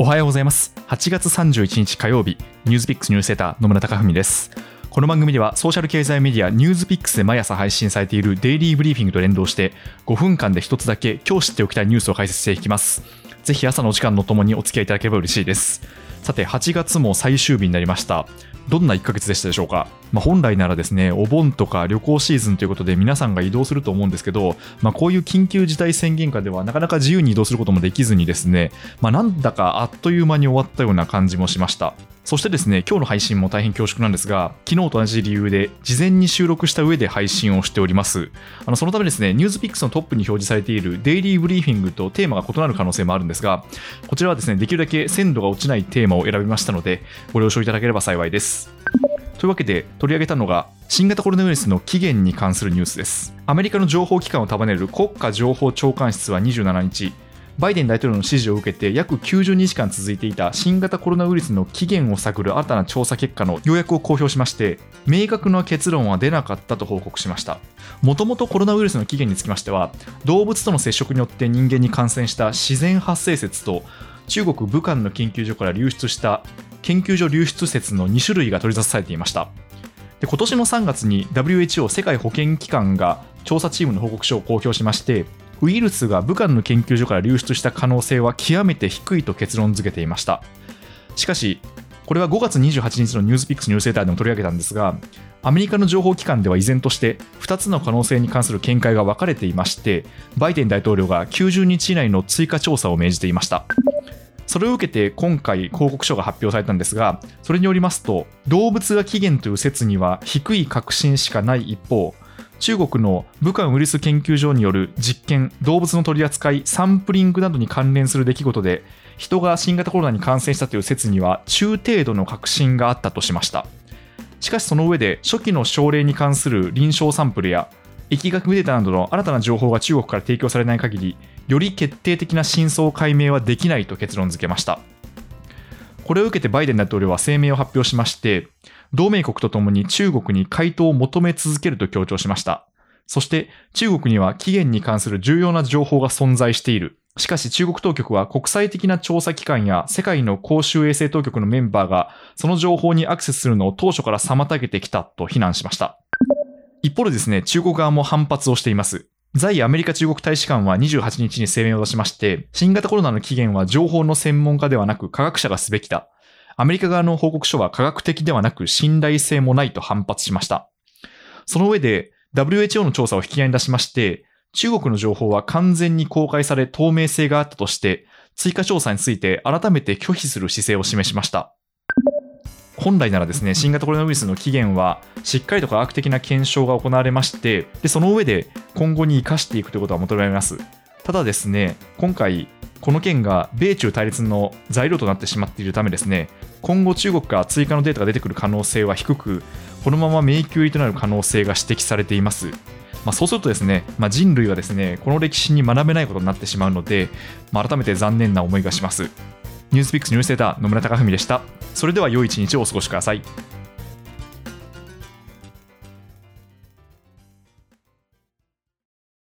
おはようございます。8月31日火曜日ニュースピックスニュースセーター野村貴文です。この番組ではソーシャル経済メディアニュースピックスで毎朝配信されているデイリーブリーフィングと連動して5分間で一つだけ今日知っておきたいニュースを解説していきます。ぜひ朝のお時間のともにお付き合いいただければ嬉しいです。さて8月も最終日になりました。どんな1ヶ月でしたでしょうか、まあ、本来ならですねお盆とか旅行シーズンということで皆さんが移動すると思うんですけど、まあ、こういう緊急事態宣言下ではなかなか自由に移動することもできずにですね、まあ、なんだかあっという間に終わったような感じもしました。そしてですね、今日の配信も大変恐縮なんですが、昨日と同じ理由で、事前に収録した上で配信をしております。あのそのためですね、ニュースピックスのトップに表示されているデイリーブリーフィングとテーマが異なる可能性もあるんですが、こちらはですね、できるだけ鮮度が落ちないテーマを選びましたので、ご了承いただければ幸いです。というわけで取り上げたのが新型コロナウイルスの起源に関するニュースですアメリカの情報機関を束ねる国家情報長官室は27日バイデン大統領の指示を受けて約90日間続いていた新型コロナウイルスの起源を探る新たな調査結果の要約を公表しまして明確な結論は出なかったと報告しました。もともとコロナウイルスの起源につきましては動物との接触によって人間に感染した自然発生説と中国武漢の研究所から流出した研究所流出説の2種類が取り出されていました。で今年の3月に WHO 世界保健機関が調査チームの報告書を公表しましてウイルスが武漢の研究所から流出した可能性は極めて低いと結論付けていました。しかしこれは5月28日のニュースピックスニュースセーターでも取り上げたんですがアメリカの情報機関では依然として2つの可能性に関する見解が分かれていましてバイデン大統領が90日以内の追加調査を命じていました。それを受けて今回報告書が発表されたんですがそれによりますと動物が起源という説には低い確信しかない一方中国の武漢ウイルス研究所による実験動物の取り扱いサンプリングなどに関連する出来事で人が新型コロナに感染したという説には中程度の確信があったとしました。しかしその上で初期の症例に関する臨床サンプルや疫学データなどの新たな情報が中国から提供されない限りより決定的な真相解明はできないと結論付けました。これを受けてバイデン大統領は声明を発表しまして同盟国とともに中国に回答を求め続けると強調しました。そして中国には期限に関する重要な情報が存在している。しかし中国当局は国際的な調査機関や世界の公衆衛生当局のメンバーがその情報にアクセスするのを当初から妨げてきたと非難しました。一方でですね、中国側も反発をしています。在アメリカ中国大使館は28日に声明を出しまして、新型コロナの起源は情報の専門家ではなく科学者がすべきだ。アメリカ側の報告書は科学的ではなく信頼性もないと反発しました。その上で WHO の調査を引き合いに出しまして、中国の情報は完全に公開され透明性があったとして、追加調査について改めて拒否する姿勢を示しました。本来ならですね、新型コロナウイルスの起源は、しっかりと科学的な検証が行われまして、でその上で今後に生かしていくということは求められます。ただですね、今回、この件が米中対立の材料となってしまっているためですね、今後中国から追加のデータが出てくる可能性は低くこのまま迷宮入りとなる可能性が指摘されています。まあ、そうするとですね、まあ、人類はですねこの歴史に学べないことになってしまうので、まあ、改めて残念な思いがします。ニュースピックスニュースセーター野村貴文でした。それでは良い一日をお過ごしください。